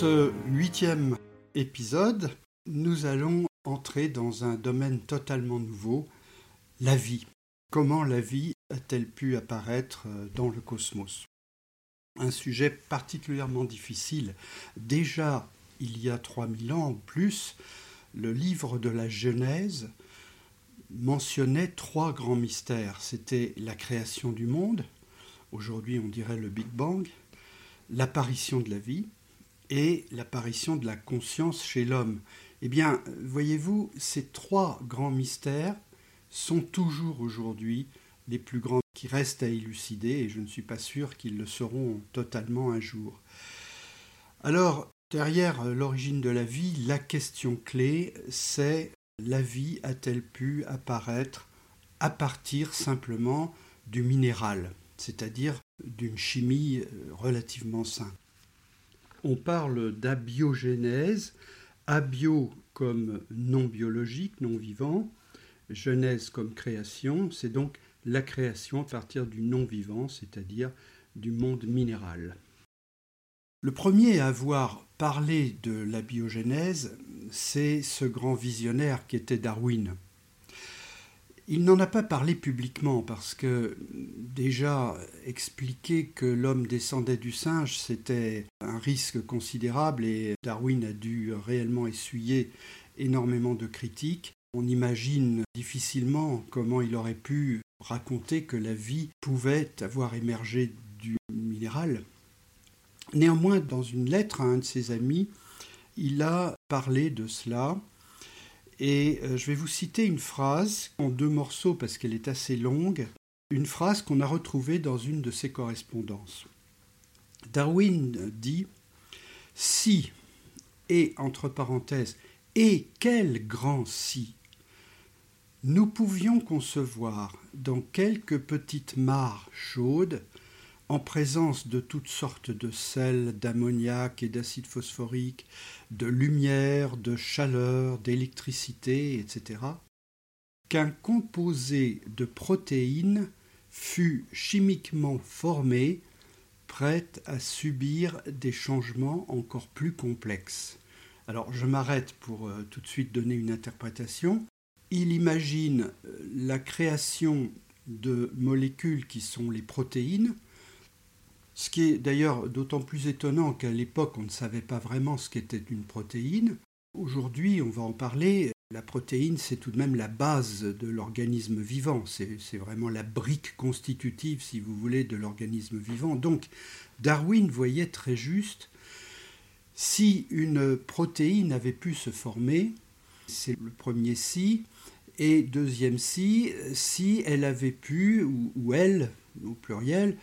Ce huitième épisode, nous allons entrer dans un domaine totalement nouveau, la vie. Comment la vie a-t-elle pu apparaître dans le cosmos? Un sujet particulièrement difficile. Déjà, il y a 3000 ans ou plus, le livre de la Genèse mentionnait trois grands mystères. C'était la création du monde, aujourd'hui on dirait le Big Bang, l'apparition de la vie et l'apparition de la conscience chez l'homme. Eh bien, voyez-vous, ces trois grands mystères sont toujours aujourd'hui les plus grands qui restent à élucider et je ne suis pas sûr qu'ils le seront totalement un jour. Alors, derrière l'origine de la vie, la question clé, c'est la vie a-t-elle pu apparaître à partir simplement du minéral, c'est-à-dire d'une chimie relativement simple? On parle d'abiogénèse, abio comme non biologique, non vivant, genèse comme création, c'est donc la création à partir du non vivant, c'est-à-dire du monde minéral. Le premier à avoir parlé de la biogénèse, c'est ce grand visionnaire qui était Darwin. Il n'en a pas parlé publiquement parce que déjà expliquer que l'homme descendait du singe, c'était un risque considérable et Darwin a dû réellement essuyer énormément de critiques. On imagine difficilement comment il aurait pu raconter que la vie pouvait avoir émergé du minéral. Néanmoins, dans une lettre à un de ses amis, il a parlé de cela. Et euh, je vais vous citer une phrase en deux morceaux parce qu'elle est assez longue, une phrase qu'on a retrouvée dans une de ses correspondances. Darwin dit Si, et entre parenthèses, et quel grand si nous pouvions concevoir dans quelques petites mares chaudes en présence de toutes sortes de sel, d'ammoniac et d'acide phosphorique, de lumière, de chaleur, d'électricité, etc., qu'un composé de protéines fut chimiquement formé, prêt à subir des changements encore plus complexes. Alors je m'arrête pour euh, tout de suite donner une interprétation. Il imagine euh, la création de molécules qui sont les protéines, ce qui est d'ailleurs d'autant plus étonnant qu'à l'époque on ne savait pas vraiment ce qu'était une protéine. Aujourd'hui, on va en parler. La protéine, c'est tout de même la base de l'organisme vivant. C'est vraiment la brique constitutive, si vous voulez, de l'organisme vivant. Donc, Darwin voyait très juste si une protéine avait pu se former, c'est le premier si, et deuxième si, si elle avait pu, ou, ou elle, au pluriel,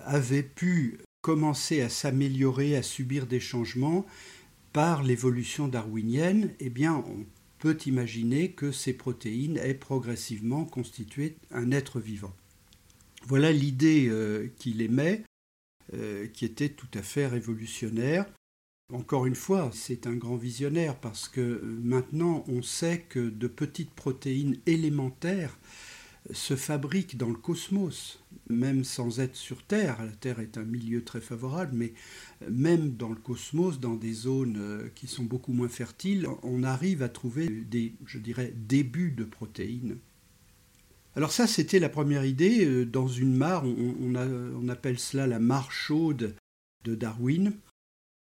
avait pu commencer à s'améliorer, à subir des changements par l'évolution darwinienne, eh bien, on peut imaginer que ces protéines aient progressivement constitué un être vivant. Voilà l'idée euh, qu'il émet, euh, qui était tout à fait révolutionnaire. Encore une fois, c'est un grand visionnaire parce que euh, maintenant on sait que de petites protéines élémentaires se fabriquent dans le cosmos, même sans être sur Terre. La Terre est un milieu très favorable, mais même dans le cosmos, dans des zones euh, qui sont beaucoup moins fertiles, on arrive à trouver des, je dirais, débuts de protéines. Alors ça, c'était la première idée. Euh, dans une mare, on, on appelle cela la mare chaude de Darwin.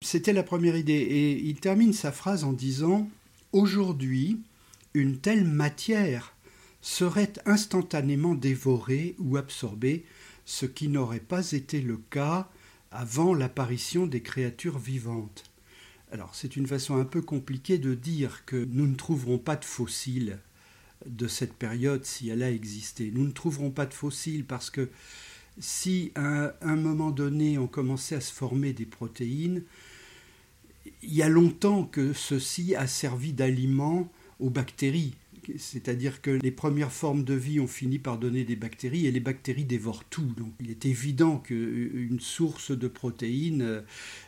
C'était la première idée. Et il termine sa phrase en disant Aujourd'hui, une telle matière serait instantanément dévoré ou absorbé, ce qui n'aurait pas été le cas avant l'apparition des créatures vivantes. Alors c'est une façon un peu compliquée de dire que nous ne trouverons pas de fossiles de cette période si elle a existé. Nous ne trouverons pas de fossiles parce que si à un moment donné on commençait à se former des protéines, il y a longtemps que ceci a servi d'aliment aux bactéries c'est-à-dire que les premières formes de vie ont fini par donner des bactéries et les bactéries dévorent tout. Donc il est évident qu'une source de protéines euh,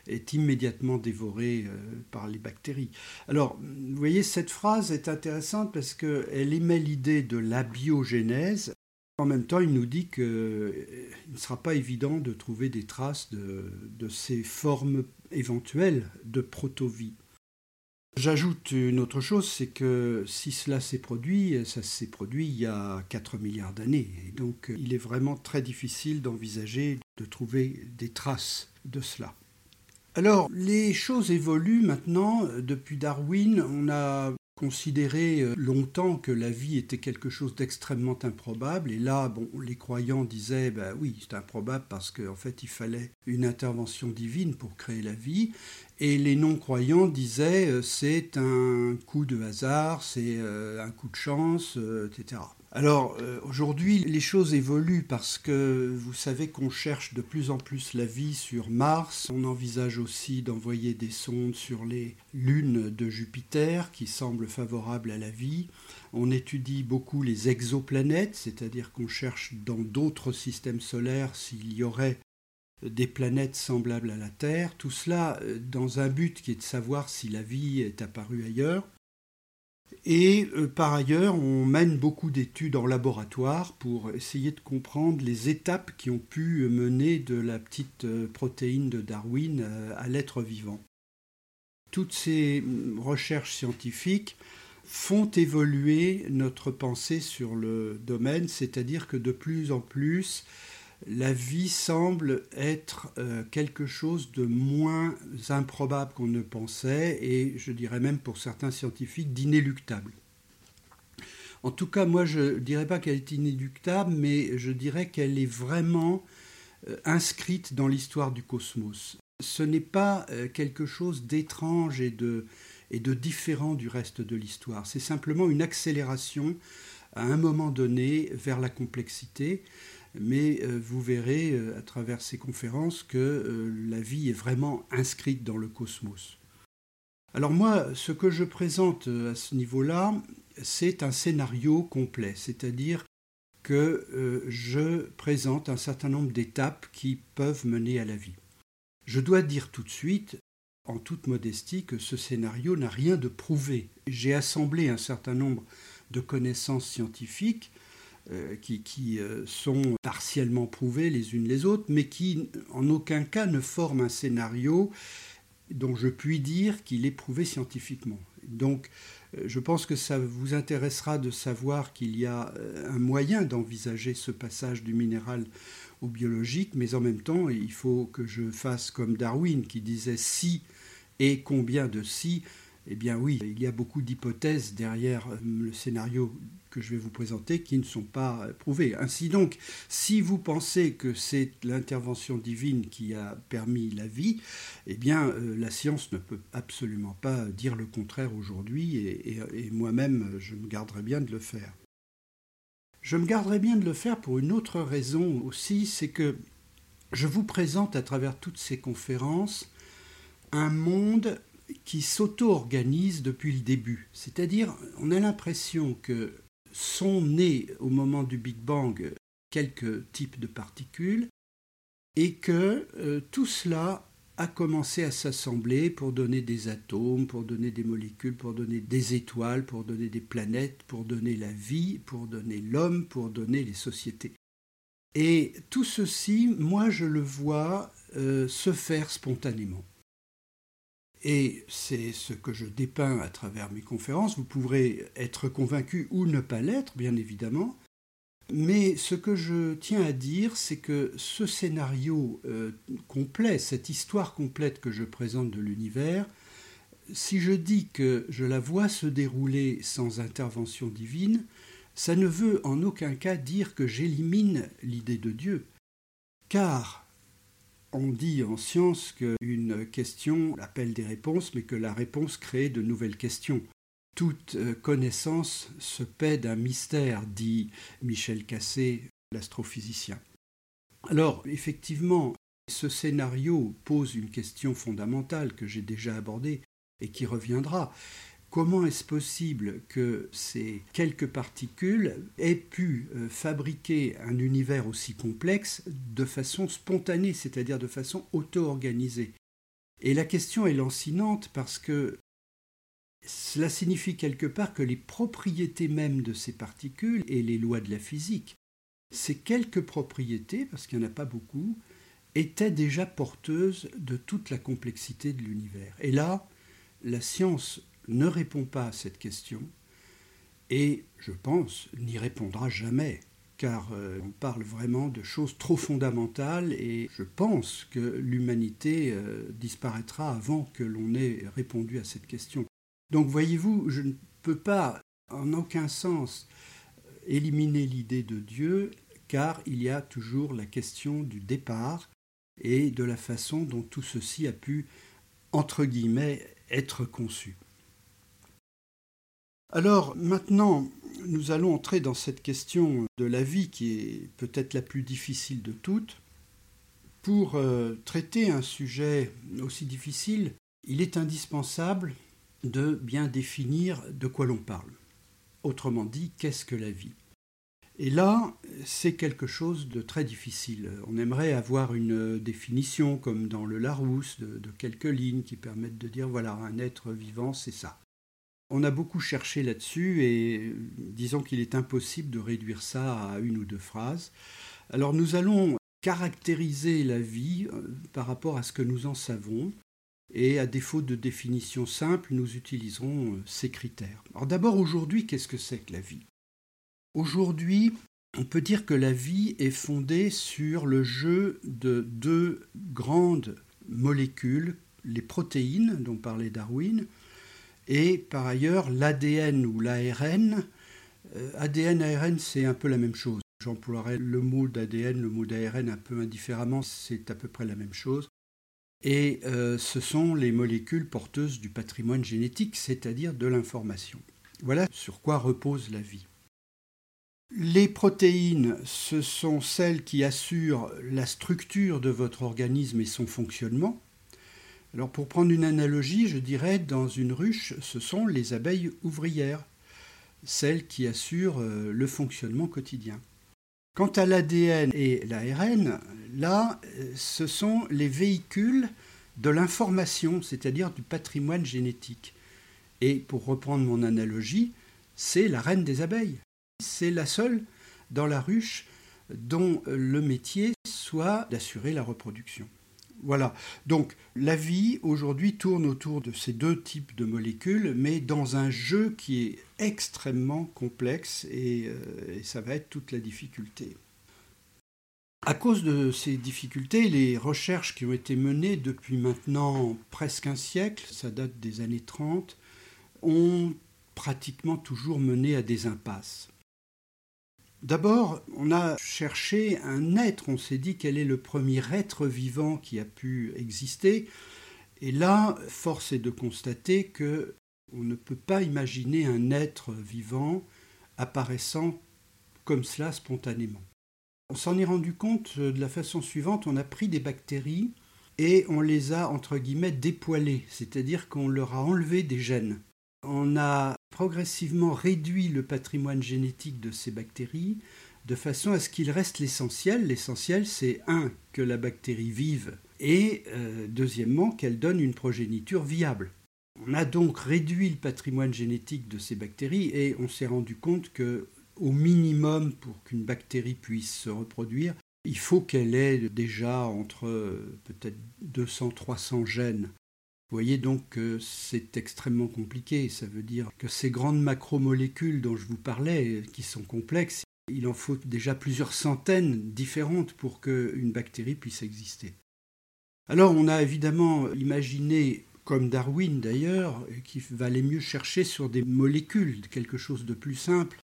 est immédiatement dévorée euh, par les bactéries. Alors, vous voyez, cette phrase est intéressante parce qu'elle émet l'idée de la biogénèse En même temps, il nous dit qu'il ne sera pas évident de trouver des traces de, de ces formes éventuelles de proto-vie. J'ajoute une autre chose, c'est que si cela s'est produit, ça s'est produit il y a 4 milliards d'années. Et donc il est vraiment très difficile d'envisager de trouver des traces de cela. Alors, les choses évoluent maintenant. Depuis Darwin, on a considéré euh, longtemps que la vie était quelque chose d'extrêmement improbable. Et là, bon, les croyants disaient, ben oui, c'est improbable parce qu'en fait, il fallait une intervention divine pour créer la vie. Et les non-croyants disaient, euh, c'est un coup de hasard, c'est euh, un coup de chance, etc. Alors euh, aujourd'hui, les choses évoluent parce que vous savez qu'on cherche de plus en plus la vie sur Mars. On envisage aussi d'envoyer des sondes sur les lunes de Jupiter qui semblent favorables à la vie. On étudie beaucoup les exoplanètes, c'est-à-dire qu'on cherche dans d'autres systèmes solaires s'il y aurait des planètes semblables à la Terre. Tout cela euh, dans un but qui est de savoir si la vie est apparue ailleurs. Et euh, par ailleurs, on mène beaucoup d'études en laboratoire pour essayer de comprendre les étapes qui ont pu mener de la petite euh, protéine de Darwin à l'être vivant. Toutes ces mm, recherches scientifiques font évoluer notre pensée sur le domaine, c'est-à-dire que de plus en plus, la vie semble être euh, quelque chose de moins improbable qu'on ne pensait et je dirais même pour certains scientifiques d'inéluctable. En tout cas, moi je ne dirais pas qu'elle est inéluctable, mais je dirais qu'elle est vraiment euh, inscrite dans l'histoire du cosmos. Ce n'est pas euh, quelque chose d'étrange et de, et de différent du reste de l'histoire, c'est simplement une accélération à un moment donné vers la complexité mais euh, vous verrez euh, à travers ces conférences que euh, la vie est vraiment inscrite dans le cosmos. Alors moi, ce que je présente à ce niveau-là, c'est un scénario complet, c'est-à-dire que je présente un certain nombre d'étapes qui peuvent mener à la vie. Je dois dire tout de suite, en toute modestie, que ce scénario n'a rien de prouvé. J'ai assemblé un certain nombre de connaissances scientifiques euh, qui, euh, sont partiellement prouvées les unes les autres, mais qui en aucun cas ne forment un scénario dont je puis dire qu'il est prouvé scientifiquement. Donc euh, je pense que ça vous intéressera de savoir qu'il y a un moyen d'envisager ce passage du minéral au biologique, mais en même temps, il faut que je fasse comme Darwin qui disait si et combien de si. Eh bien oui, il y a beaucoup d'hypothèses derrière le scénario que je vais vous présenter qui ne sont pas prouvées. Ainsi donc, si vous pensez que c'est l'intervention divine qui a permis la vie, eh bien euh, la science ne peut absolument pas dire le contraire aujourd'hui et, moi-même je me garderai bien de le faire. Je me garderai bien de le faire pour une autre raison aussi, c'est que je vous présente à travers toutes ces conférences un monde qui s'auto-organise depuis le début. C'est-à-dire, on a l'impression que sont nés au moment du Big Bang quelques types de particules et que euh, tout cela a commencé à s'assembler pour donner des atomes, pour donner des molécules, pour donner des étoiles, pour donner des planètes, pour donner la vie, pour donner l'homme, pour donner les sociétés. Et tout ceci, moi je le vois euh, se faire spontanément. Et c'est ce que je dépeins à travers mes conférences. Vous pourrez être convaincu ou ne pas l'être, bien évidemment. Mais ce que je tiens à dire, c'est que ce scénario euh, complet, cette histoire complète que je présente de l'univers, si je dis que je la vois se dérouler sans intervention divine, ça ne veut en aucun cas dire que j'élimine l'idée de Dieu. Car on dit en science qu'une question appelle des réponses, mais que la réponse crée de nouvelles questions. Toute euh, connaissance se paie d'un mystère, dit Michel Cassé, l'astrophysicien. Alors, effectivement, ce scénario pose une question fondamentale que j'ai déjà abordée et qui reviendra. Comment est-ce possible que ces quelques particules aient pu euh, fabriquer un univers aussi complexe de façon spontanée, c'est-à-dire de façon auto-organisée? Et la question est lancinante parce que cela signifie quelque part que les propriétés mêmes de ces particules et les lois de la physique ces quelques propriétés, parce qu'il n'y en a pas beaucoup, étaient déjà porteuses de toute la complexité de l'univers. Et là, la science ne répond pas à cette question et, je pense, n'y répondra jamais, car euh, on parle vraiment de choses trop fondamentales et je pense que l'humanité euh, disparaîtra avant que l'on ait répondu à cette question. Donc voyez-vous, je ne peux pas en aucun sens éliminer l'idée de Dieu, car il y a toujours la question du départ et de la façon dont tout ceci a pu, entre guillemets, être conçu. Alors maintenant, nous allons entrer dans cette question de la vie qui est peut-être la plus difficile de toutes. Pour euh, traiter un sujet aussi difficile, il est indispensable de bien définir de quoi l'on parle. Autrement dit, qu'est-ce que la vie? Et là, c'est quelque chose de très difficile. On aimerait avoir une définition, comme dans le Larousse, de, de quelques lignes qui permettent de dire, voilà, un être vivant, c'est ça. On a beaucoup cherché là-dessus et disons qu'il est impossible de réduire ça à une ou deux phrases. Alors nous allons caractériser la vie euh, par rapport à ce que nous en savons et à défaut de définition simple, nous utiliserons euh, ces critères. Alors d'abord, aujourd'hui, qu'est-ce que c'est que la vie? Aujourd'hui, on peut dire que la vie est fondée sur le jeu de deux grandes molécules, les protéines dont parlait Darwin, et par ailleurs l'ADN ou l'ARN. ADN, euh, ARN, c'est un peu la même chose. J'emploierai le mot d'ADN, le mot d'ARN un peu indifféremment, c'est à peu près la même chose et euh, ce sont les molécules porteuses du patrimoine génétique, c'est-à-dire de l'information. Voilà sur quoi repose la vie. Les protéines, ce sont celles qui assurent la structure de votre organisme et son fonctionnement. Alors pour prendre une analogie, je dirais dans une ruche, ce sont les abeilles ouvrières, celles qui assurent euh, le fonctionnement quotidien. Quant à l'ADN et l'ARN, là, ce sont les véhicules de l'information, c'est-à-dire du patrimoine génétique. Et pour reprendre mon analogie, c'est la reine des abeilles. C'est la seule dans la ruche dont le métier soit d'assurer la reproduction. Voilà. Donc la vie aujourd'hui tourne autour de ces deux types de molécules, mais dans un jeu qui est extrêmement complexe et, euh, et ça va être toute la difficulté. À cause de ces difficultés, les recherches qui ont été menées depuis maintenant presque un siècle, ça date des années 30, ont pratiquement toujours mené à des impasses. D'abord, on a cherché un être, on s'est dit quel est le premier être vivant qui a pu exister. Et là, force est de constater que on ne peut pas imaginer un être vivant apparaissant comme cela spontanément. On s'en est rendu compte de la façon suivante, on a pris des bactéries et on les a entre guillemets dépoilées, c'est-à-dire qu'on leur a enlevé des gènes. On a progressivement réduit le patrimoine génétique de ces bactéries de façon à ce qu'il reste l'essentiel. L'essentiel, c'est un, que la bactérie vive et euh, deuxièmement, qu'elle donne une progéniture viable. On a donc réduit le patrimoine génétique de ces bactéries et on s'est rendu compte que au minimum pour qu'une bactérie puisse se reproduire, il faut qu'elle ait déjà entre euh, peut-être 200-300 gènes vous voyez donc que c'est extrêmement compliqué. Ça veut dire que ces grandes macromolécules dont je vous parlais, qui sont complexes, il en faut déjà plusieurs centaines différentes pour qu'une bactérie puisse exister. Alors on a évidemment imaginé, comme Darwin d'ailleurs, qu'il valait mieux chercher sur des molécules, quelque chose de plus simple.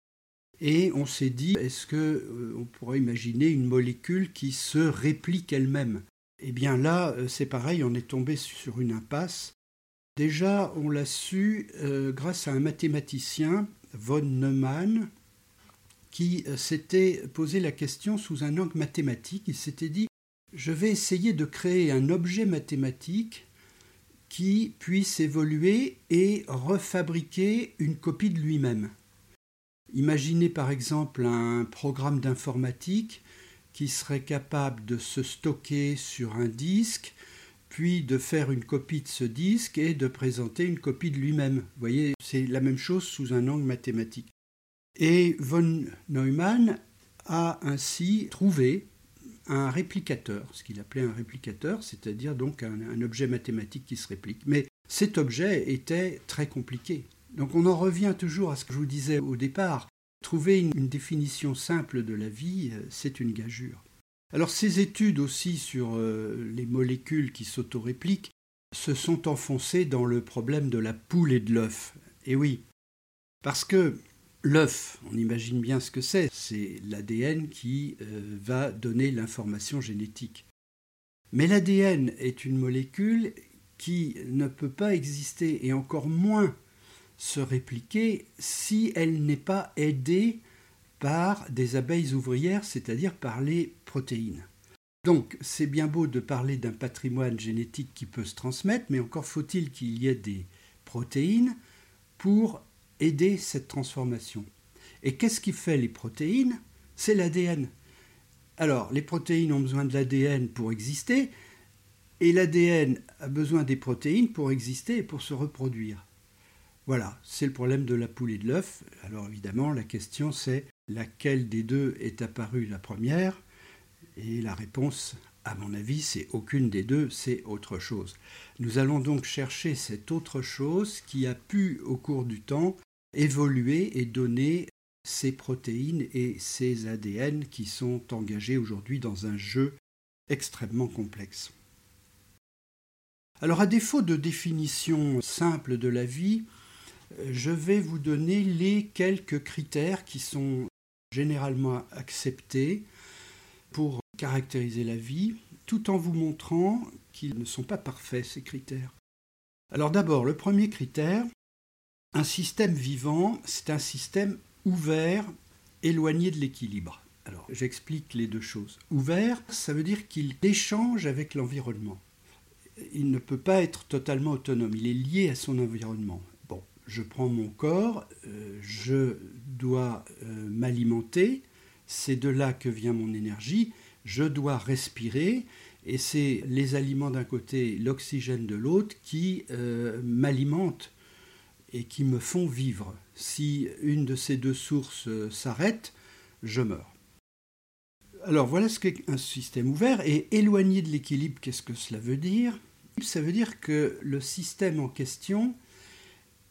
Et on s'est dit, est-ce qu'on euh, pourrait imaginer une molécule qui se réplique elle-même? Eh bien là, euh, c'est pareil, on est tombé sur une impasse. Déjà, on l'a su euh, grâce à un mathématicien, von Neumann, qui euh, s'était posé la question sous un angle mathématique. Il s'était dit, je vais essayer de créer un objet mathématique qui puisse évoluer et refabriquer une copie de lui-même. Imaginez par exemple un programme d'informatique qui serait capable de se stocker sur un disque, puis de faire une copie de ce disque et de présenter une copie de lui-même. Vous voyez, c'est la même chose sous un angle mathématique. Et von Neumann a ainsi trouvé un réplicateur, ce qu'il appelait un réplicateur, c'est-à-dire donc un, objet mathématique qui se réplique. Mais cet objet était très compliqué. Donc on en revient toujours à ce que je vous disais au départ. Trouver une, définition simple de la vie, euh, c'est une gageure. Alors ces études aussi sur euh, les molécules qui s'autorépliquent se sont enfoncées dans le problème de la poule et de l'œuf. Et oui, parce que L'œuf, on imagine bien ce que c'est, c'est l'ADN qui euh, va donner l'information génétique. Mais l'ADN est une molécule qui ne peut pas exister et encore moins se répliquer si elle n'est pas aidée par des abeilles ouvrières, c'est-à-dire par les protéines. Donc c'est bien beau de parler d'un patrimoine génétique qui peut se transmettre, mais encore faut-il qu'il y ait des protéines pour aider cette transformation. Et qu'est-ce qui fait les protéines? C'est l'ADN. Alors, les protéines ont besoin de l'ADN pour exister, et l'ADN a besoin des protéines pour exister et pour se reproduire. Voilà, c'est le problème de la poule et de l'œuf. Alors évidemment, la question c'est laquelle des deux est apparue la première? Et la réponse, à mon avis, c'est aucune des deux, c'est autre chose. Nous allons donc chercher cette autre chose qui a pu, au cours du temps, évoluer et donner ces protéines et ces ADN qui sont engagés aujourd'hui dans un jeu extrêmement complexe. Alors à défaut de définition simple de la vie, je vais vous donner les quelques critères qui sont généralement acceptés pour caractériser la vie, tout en vous montrant qu'ils ne sont pas parfaits, ces critères. Alors d'abord, le premier critère, un système vivant, c'est un système ouvert, éloigné de l'équilibre. Alors, j'explique les deux choses. Ouvert, ça veut dire qu'il échange avec l'environnement. Il ne peut pas être totalement autonome, il est lié à son environnement. Je prends mon corps, euh, je dois euh, m'alimenter, c'est de là que vient mon énergie, je dois respirer, et c'est les aliments d'un côté, l'oxygène de l'autre qui euh, m'alimentent et qui me font vivre. Si une de ces deux sources s'arrête, je meurs. Alors voilà ce qu'est un système ouvert et éloigné de l'équilibre, qu'est-ce que cela veut dire? Ça veut dire que le système en question,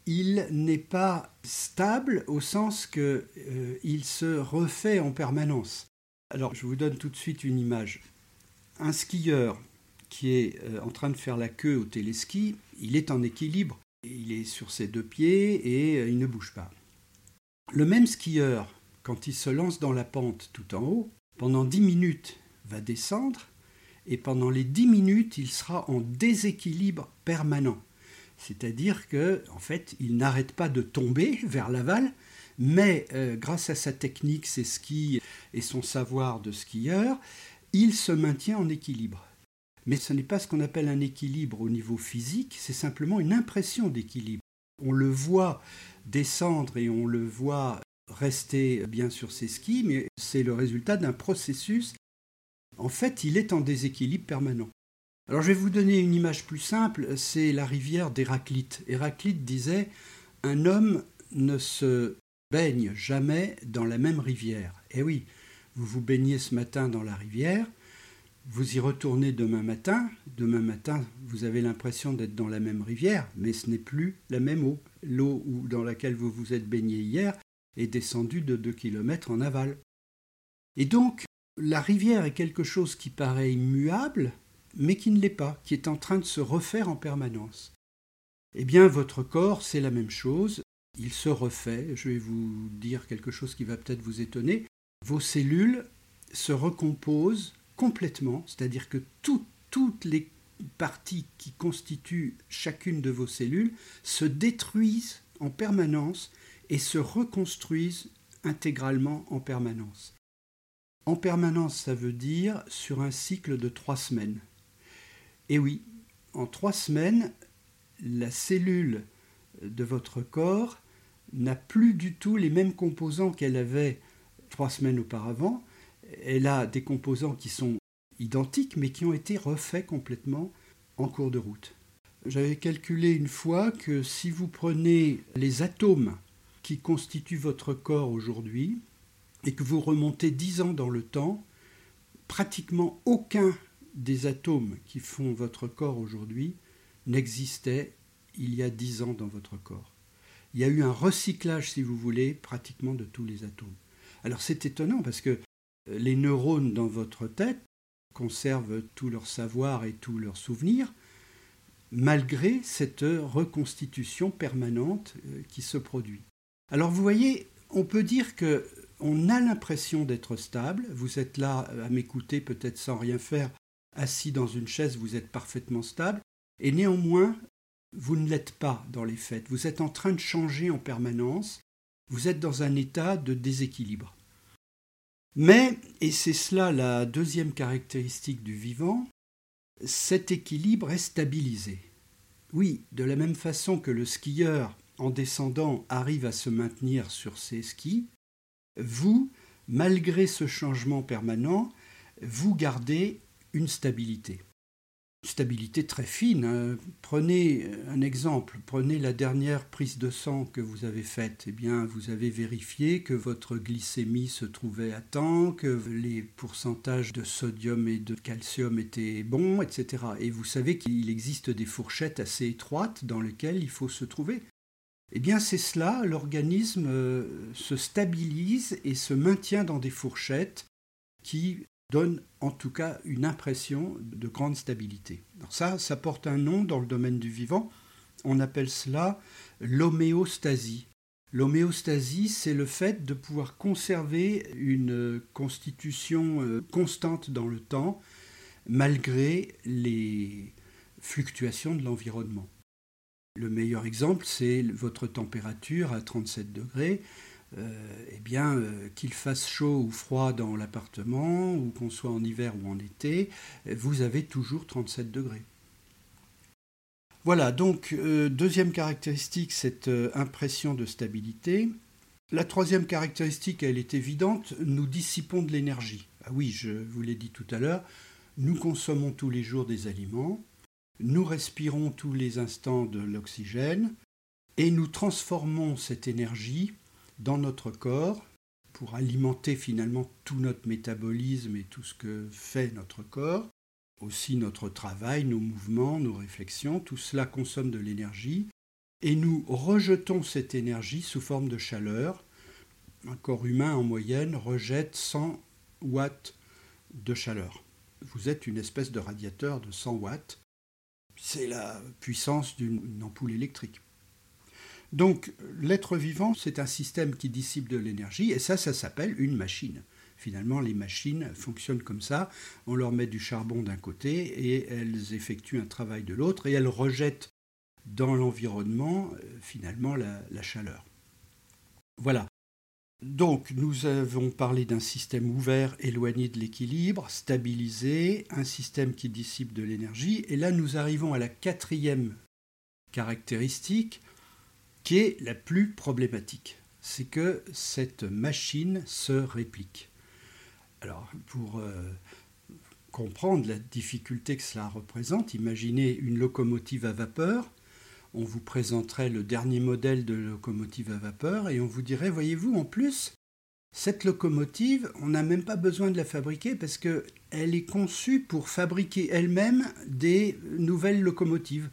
il n'est pas stable au sens qu'il euh, se refait en permanence. Alors je vous donne tout de suite une image. Un skieur qui est euh, en train de faire la queue au téléski, il est en équilibre il est sur ses deux pieds et euh, il ne bouge pas. Le même skieur, quand il se lance dans la pente tout en haut, pendant 10 minutes va descendre et pendant les 10 minutes, il sera en déséquilibre permanent. C'est-à-dire que en fait, il n'arrête pas de tomber vers l'aval, mais euh, grâce à sa technique, ses skis et son savoir de skieur, il se maintient en équilibre. Mais ce n'est pas ce qu'on appelle un équilibre au niveau physique, c'est simplement une impression d'équilibre. On le voit descendre et on le voit rester bien sur ses skis, mais c'est le résultat d'un processus. En fait, il est en déséquilibre permanent. Alors je vais vous donner une image plus simple, c'est la rivière d'Héraclite. Héraclite disait Un homme ne se baigne jamais dans la même rivière. Eh oui, vous vous baignez ce matin dans la rivière, vous y retournez demain matin, demain matin, vous avez l'impression d'être dans la même rivière, mais ce n'est plus la même eau. L'eau dans laquelle vous vous êtes baigné hier est descendue de 2 km en aval. Et donc, la rivière est quelque chose qui paraît immuable, mais qui ne l'est pas, qui est en train de se refaire en permanence. Eh bien, votre corps, c'est la même chose, il se refait. Je vais vous dire quelque chose qui va peut-être vous étonner. Vos cellules se recomposent complètement, c'est-à-dire que toutes les parties qui constituent chacune de vos cellules se détruisent en permanence et se reconstruisent intégralement en permanence. En permanence, ça veut dire sur un cycle de trois semaines. Et oui, en trois semaines, la cellule de votre corps n'a plus du tout les mêmes composants qu'elle avait trois semaines auparavant, elle a des composants qui sont identiques mais qui ont été refaits complètement en cours de route. J'avais calculé une fois que si vous prenez les atomes qui constituent votre corps aujourd'hui, et que vous remontez dix ans dans le temps, pratiquement aucun des atomes qui font votre corps aujourd'hui n'existait il y a dix ans dans votre corps. Il y a eu un recyclage, si vous voulez, pratiquement de tous les atomes. Alors c'est étonnant parce que les neurones dans votre tête conservent tout leur savoir et tous leurs souvenirs, malgré cette reconstitution permanente euh, qui se produit. Alors vous voyez, on peut dire que on a l'impression d'être stable. Vous êtes là à m'écouter, peut-être sans rien faire, assis dans une chaise, vous êtes parfaitement stable. Et néanmoins, vous ne l'êtes pas dans les faits. Vous êtes en train de changer en permanence. Vous êtes dans un état de déséquilibre. Mais, et c'est cela la deuxième caractéristique du vivant, cet équilibre est stabilisé. Oui, de la même façon que le skieur, en descendant, arrive à se maintenir sur ses skis, vous, malgré ce changement permanent, vous gardez une stabilité stabilité très fine. Hein. Prenez un exemple, prenez la dernière prise de sang que vous avez faite. Eh bien, vous avez vérifié que votre glycémie se trouvait à temps, que les pourcentages de sodium et de calcium étaient bons, etc. Et vous savez qu'il existe des fourchettes assez étroites dans lesquelles il faut se trouver. Eh bien, c'est cela, l'organisme euh, se stabilise et se maintient dans des fourchettes qui donne en tout cas une impression de grande stabilité. ça, ça porte un nom dans le domaine du vivant. On appelle cela l'homéostasie. L'homéostasie, c'est le fait de pouvoir conserver une constitution euh, constante dans le temps, malgré les fluctuations de l'environnement. Le meilleur exemple, c'est votre température à 37 degrés. Euh, eh bien, euh, qu'il fasse chaud ou froid dans l'appartement, ou qu'on soit en hiver ou en été, vous avez toujours 37 degrés. Voilà, donc euh, deuxième caractéristique, cette impression de stabilité. La troisième caractéristique, elle est évidente, nous dissipons de l'énergie. Ah oui, je vous l'ai dit tout à l'heure, nous consommons tous les jours des aliments, nous respirons tous les instants de l'oxygène, et nous transformons cette énergie dans notre corps pour alimenter finalement tout notre métabolisme et tout ce que fait notre corps, aussi notre travail, nos mouvements, nos réflexions, tout cela consomme de l'énergie, et nous rejetons cette énergie sous forme de chaleur. Un corps humain en moyenne rejette 100 watts de chaleur. Vous êtes une espèce de radiateur de 100 watts. C'est la puissance d'une ampoule électrique. Donc l'être vivant, c'est un système qui dissipe de l'énergie, et ça, ça s'appelle une machine. Finalement, les machines fonctionnent comme ça. On leur met du charbon d'un côté et elles effectuent un travail de l'autre et elles rejettent dans l'environnement euh, finalement la, la, chaleur. Voilà. Donc nous avons parlé d'un système ouvert, éloigné de l'équilibre, stabilisé, un système qui dissipe de l'énergie. Et là nous arrivons à la quatrième caractéristique, qui est la plus problématique. C'est que cette machine se réplique. Alors, pour euh, comprendre la difficulté que cela représente, imaginez une locomotive à vapeur. On vous présenterait le dernier modèle de locomotive à vapeur et on vous dirait, voyez-vous, en plus, cette locomotive, on n'a même pas besoin de la fabriquer parce qu'elle est conçue pour fabriquer elle-même des nouvelles locomotives.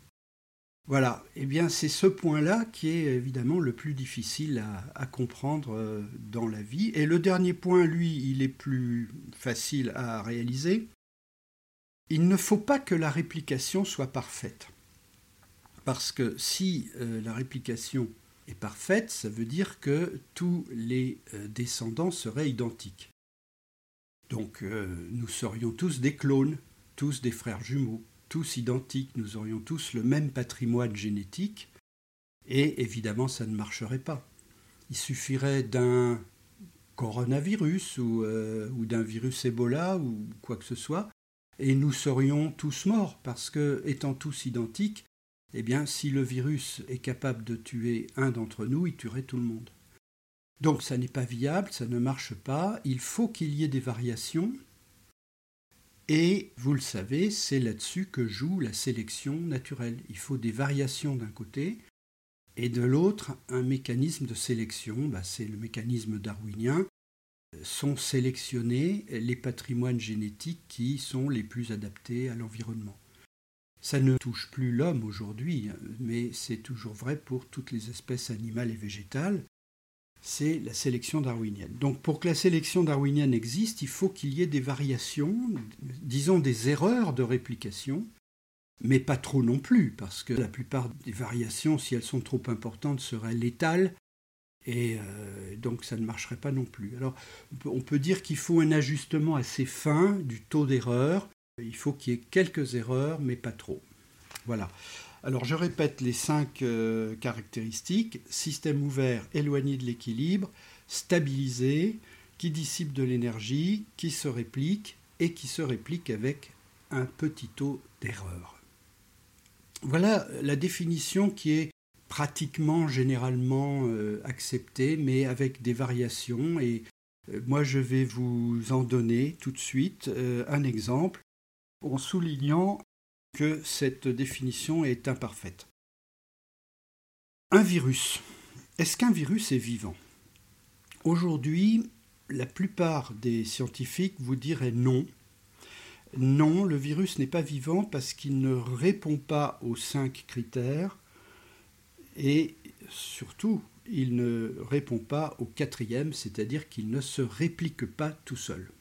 Voilà, eh bien c'est ce point-là qui est évidemment le plus difficile à, comprendre euh, dans la vie. Et le dernier point, lui, il est plus facile à réaliser. Il ne faut pas que la réplication soit parfaite. Parce que si euh, la réplication est parfaite, ça veut dire que tous les euh, descendants seraient identiques. Donc nous serions tous des clones, tous des frères jumeaux tous identiques, nous aurions tous le même patrimoine génétique, et évidemment ça ne marcherait pas. Il suffirait d'un coronavirus ou, euh, ou d'un virus Ebola ou quoi que ce soit, et nous serions tous morts, parce que, étant tous identiques, eh bien, si le virus est capable de tuer un d'entre nous, il tuerait tout le monde. Donc ça n'est pas viable, ça ne marche pas, il faut qu'il y ait des variations, et vous le savez, c'est là-dessus que joue la sélection naturelle. Il faut des variations d'un côté et de l'autre un mécanisme de sélection. Bah, c'est le mécanisme darwinien. sont sélectionnés les patrimoines génétiques qui sont les plus adaptés à l'environnement. Ça ne touche plus l'homme aujourd'hui, mais c'est toujours vrai pour toutes les espèces animales et végétales. C'est la sélection darwinienne. Donc pour que la sélection darwinienne existe, il faut qu'il y ait des variations, disons des erreurs de réplication, mais pas trop non plus, parce que la plupart des variations, si elles sont trop importantes, seraient létales, et euh, donc ça ne marcherait pas non plus. Alors on peut dire qu'il faut un ajustement assez fin du taux d'erreur il faut qu'il y ait quelques erreurs, mais pas trop. Voilà. Alors je répète les cinq euh, caractéristiques. Système ouvert, éloigné de l'équilibre, stabilisé, qui dissipe de l'énergie, qui se réplique et qui se réplique avec un petit taux d'erreur. Voilà la définition qui est pratiquement généralement euh, acceptée, mais avec des variations. Et euh, moi, je vais vous en donner tout de suite un exemple en soulignant que cette définition est imparfaite. Un virus. Est-ce qu'un virus est vivant? Aujourd'hui, la plupart des scientifiques vous diraient non. Non, le virus n'est pas vivant parce qu'il ne répond pas aux cinq critères et surtout, il ne répond pas au quatrième, c'est-à-dire qu'il ne se réplique pas tout seul.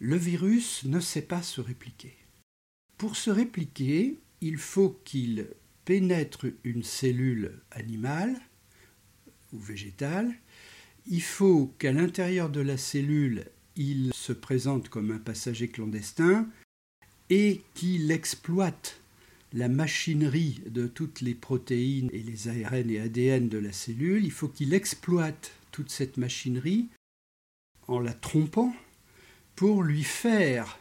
Le virus ne sait pas se répliquer. Pour se répliquer, il faut qu'il pénètre une cellule animale ou végétale. Il faut qu'à l'intérieur de la cellule, il se présente comme un passager clandestin et qu'il exploite la machinerie de toutes les protéines et les ARN et ADN de la cellule. Il faut qu'il exploite toute cette machinerie en la trompant pour lui faire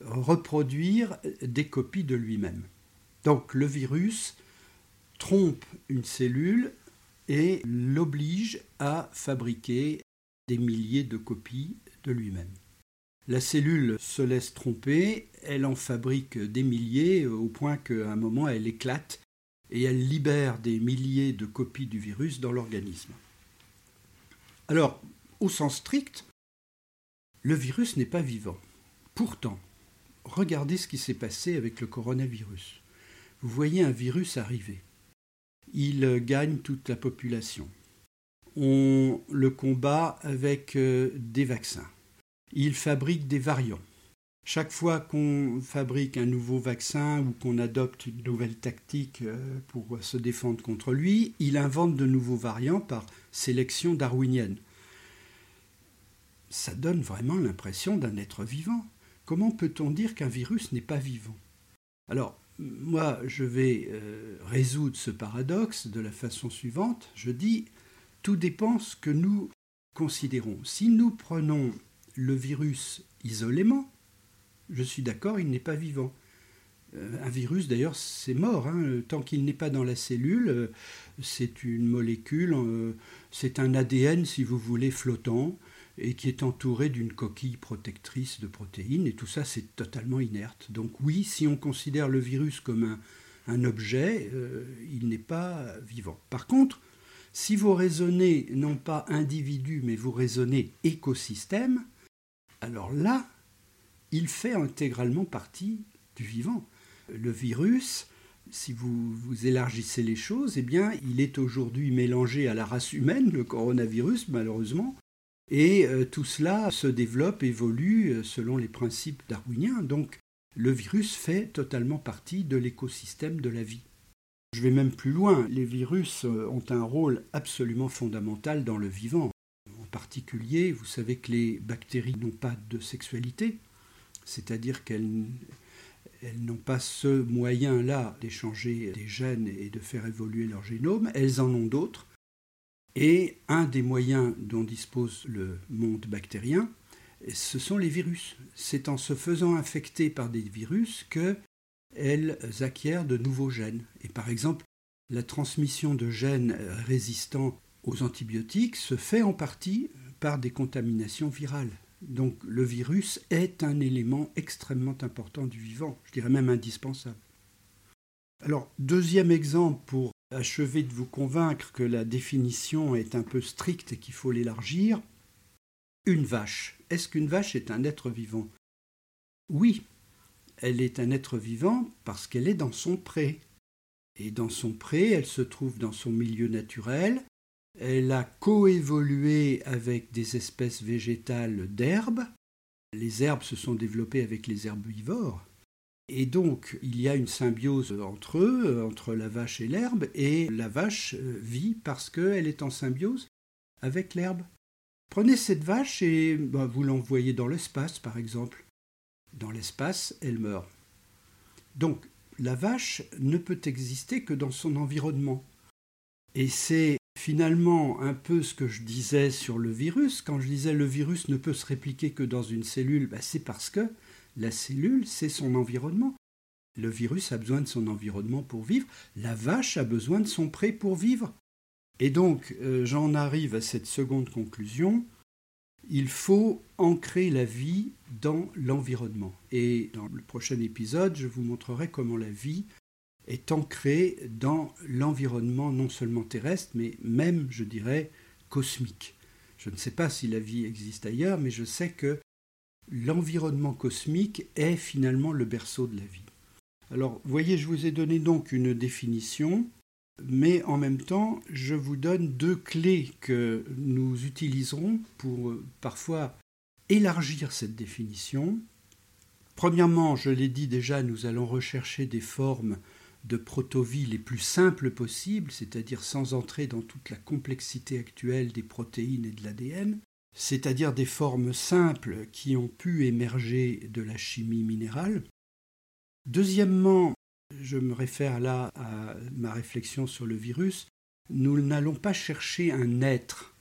reproduire des copies de lui-même. Donc le virus trompe une cellule et l'oblige à fabriquer des milliers de copies de lui-même. La cellule se laisse tromper, elle en fabrique des milliers au point qu'à un moment elle éclate et elle libère des milliers de copies du virus dans l'organisme. Alors, au sens strict, le virus n'est pas vivant. Pourtant, regardez ce qui s'est passé avec le coronavirus. Vous voyez un virus arriver. Il gagne toute la population. On le combat avec euh, des vaccins. Il fabrique des variants. Chaque fois qu'on fabrique un nouveau vaccin ou qu'on adopte une nouvelle tactique euh, pour se défendre contre lui, il invente de nouveaux variants par sélection darwinienne ça donne vraiment l'impression d'un être vivant. Comment peut-on dire qu'un virus n'est pas vivant? Alors, moi, je vais euh, résoudre ce paradoxe de la façon suivante. Je dis, tout dépend ce que nous considérons. Si nous prenons le virus isolément, je suis d'accord, il n'est pas vivant. Euh, un virus, d'ailleurs, c'est mort. Hein. Tant qu'il n'est pas dans la cellule, euh, c'est une molécule, c'est un ADN, si vous voulez, flottant et qui est entouré d'une coquille protectrice de protéines, et tout ça c'est totalement inerte. Donc oui, si on considère le virus comme un, objet, euh, il n'est pas vivant. Par contre, si vous raisonnez non pas individu, mais vous raisonnez écosystème, alors là, il fait intégralement partie du vivant. Le virus, si vous, vous élargissez les choses, eh bien, il est aujourd'hui mélangé à la race humaine, le coronavirus, malheureusement, et euh, tout cela se développe, évolue euh, selon les principes darwiniens. Donc le virus fait totalement partie de l'écosystème de la vie. Je vais même plus loin. Les virus euh, ont un rôle absolument fondamental dans le vivant. En particulier, vous savez que les bactéries n'ont pas de sexualité, c'est-à-dire qu'elles n'ont pas ce moyen-là d'échanger des gènes et de faire évoluer leur génome, elles en ont d'autres. Et un des moyens dont dispose le monde bactérien, ce sont les virus. C'est en se faisant infecter par des virus qu'elles acquièrent de nouveaux gènes. Et par exemple, la transmission de gènes résistants aux antibiotiques se fait en partie par des contaminations virales. Donc le virus est un élément extrêmement important du vivant, je dirais même indispensable. Alors, deuxième exemple pour achever de vous convaincre que la définition est un peu stricte et qu'il faut l'élargir, une vache. Est-ce qu'une vache est un être vivant? Oui, elle est un être vivant parce qu'elle est dans son pré. Et dans son pré, elle se trouve dans son milieu naturel, elle a coévolué avec des espèces végétales d'herbes, les herbes se sont développées avec les herbivores, et donc il y a une symbiose entre eux, entre la vache et l'herbe, et la vache vit parce qu'elle est en symbiose avec l'herbe. Prenez cette vache et bah, vous l'envoyez dans l'espace, par exemple. Dans l'espace, elle meurt. Donc, la vache ne peut exister que dans son environnement. Et c'est finalement un peu ce que je disais sur le virus. Quand je disais le virus ne peut se répliquer que dans une cellule, bah, c'est parce que la cellule, c'est son environnement. Le virus a besoin de son environnement pour vivre. La vache a besoin de son pré pour vivre. Et donc, euh, j'en arrive à cette seconde conclusion. Il faut ancrer la vie dans l'environnement. Et dans le prochain épisode, je vous montrerai comment la vie est ancrée dans l'environnement non seulement terrestre, mais même, je dirais, cosmique. Je ne sais pas si la vie existe ailleurs, mais je sais que l'environnement cosmique est finalement le berceau de la vie. Alors, voyez, je vous ai donné donc une définition mais en même temps, je vous donne deux clés que nous utiliserons pour euh, parfois élargir cette définition. Premièrement, je l'ai dit déjà, nous allons rechercher des formes de protovie les plus simples possibles, c'est-à-dire sans entrer dans toute la complexité actuelle des protéines et de l'ADN, c'est-à-dire des formes simples qui ont pu émerger de la chimie minérale. Deuxièmement, je me réfère là à ma réflexion sur le virus, nous n'allons pas chercher un être.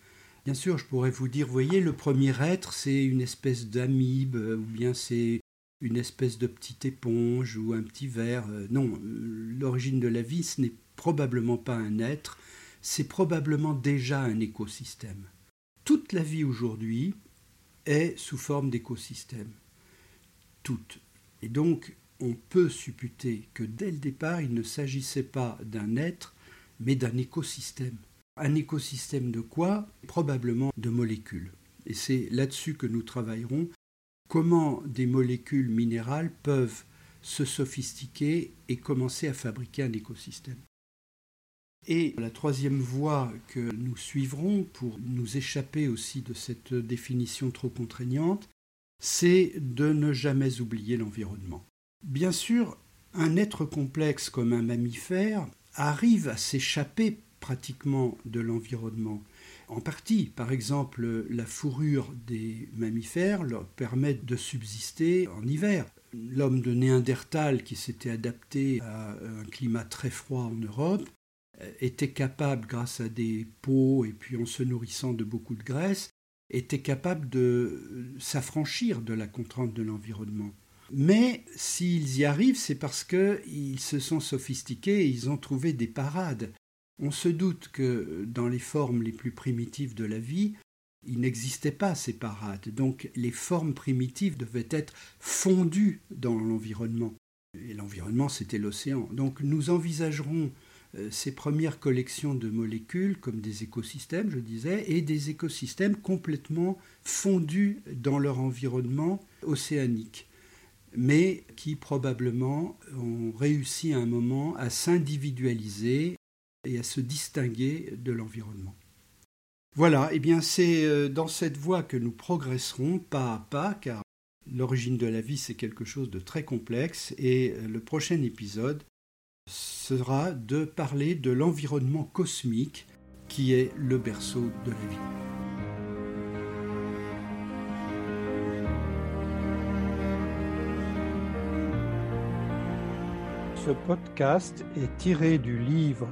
Bien sûr, je pourrais vous dire, voyez, le premier être, c'est une espèce d'amibe, ou bien c'est une espèce de petite éponge ou un petit ver. Non, l'origine de la vie, ce n'est probablement pas un être, c'est probablement déjà un écosystème. Toute la vie aujourd'hui est sous forme d'écosystème. Toute. Et donc, on peut supputer que dès le départ, il ne s'agissait pas d'un être, mais d'un écosystème. Un écosystème de quoi? Probablement de molécules. Et c'est là-dessus que nous travaillerons. Comment des molécules minérales peuvent se sophistiquer et commencer à fabriquer un écosystème? Et la troisième voie que nous suivrons pour nous échapper aussi de cette définition trop contraignante, c'est de ne jamais oublier l'environnement. Bien sûr, un être complexe comme un mammifère arrive à s'échapper pratiquement de l'environnement. En partie, par exemple, la fourrure des mammifères leur permet de subsister en hiver. L'homme de Néandertal, qui s'était adapté à un climat très froid en Europe, était capable, grâce à des peaux et puis en se nourrissant de beaucoup de graisse, était capable de s'affranchir de la contrainte de l'environnement. Mais s'ils y arrivent, c'est parce qu'ils se sont sophistiqués et ils ont trouvé des parades. On se doute que dans les formes les plus primitives de la vie, il n'existait pas ces parades. Donc les formes primitives devaient être fondues dans l'environnement. Et l'environnement, c'était l'océan. Donc nous envisagerons euh, ces premières collections de molécules comme des écosystèmes, je disais, et des écosystèmes complètement fondus dans leur environnement océanique mais qui probablement ont réussi à un moment à s'individualiser et à se distinguer de l'environnement. Voilà, et eh bien c'est euh, dans cette voie que nous progresserons pas à pas, car l'origine de la vie c'est quelque chose de très complexe, et euh, le prochain épisode sera de parler de l'environnement cosmique qui est le berceau de la vie. Ce podcast est tiré du livre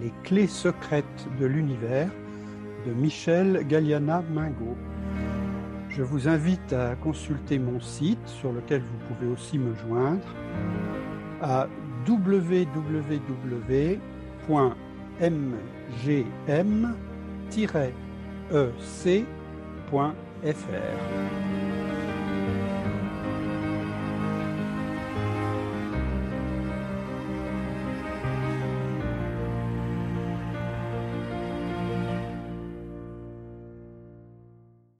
Les clés secrètes de l'univers de Michel Galliana Mingo. Je vous invite à consulter mon site sur lequel vous pouvez aussi me joindre à www.mgm-ec.fr.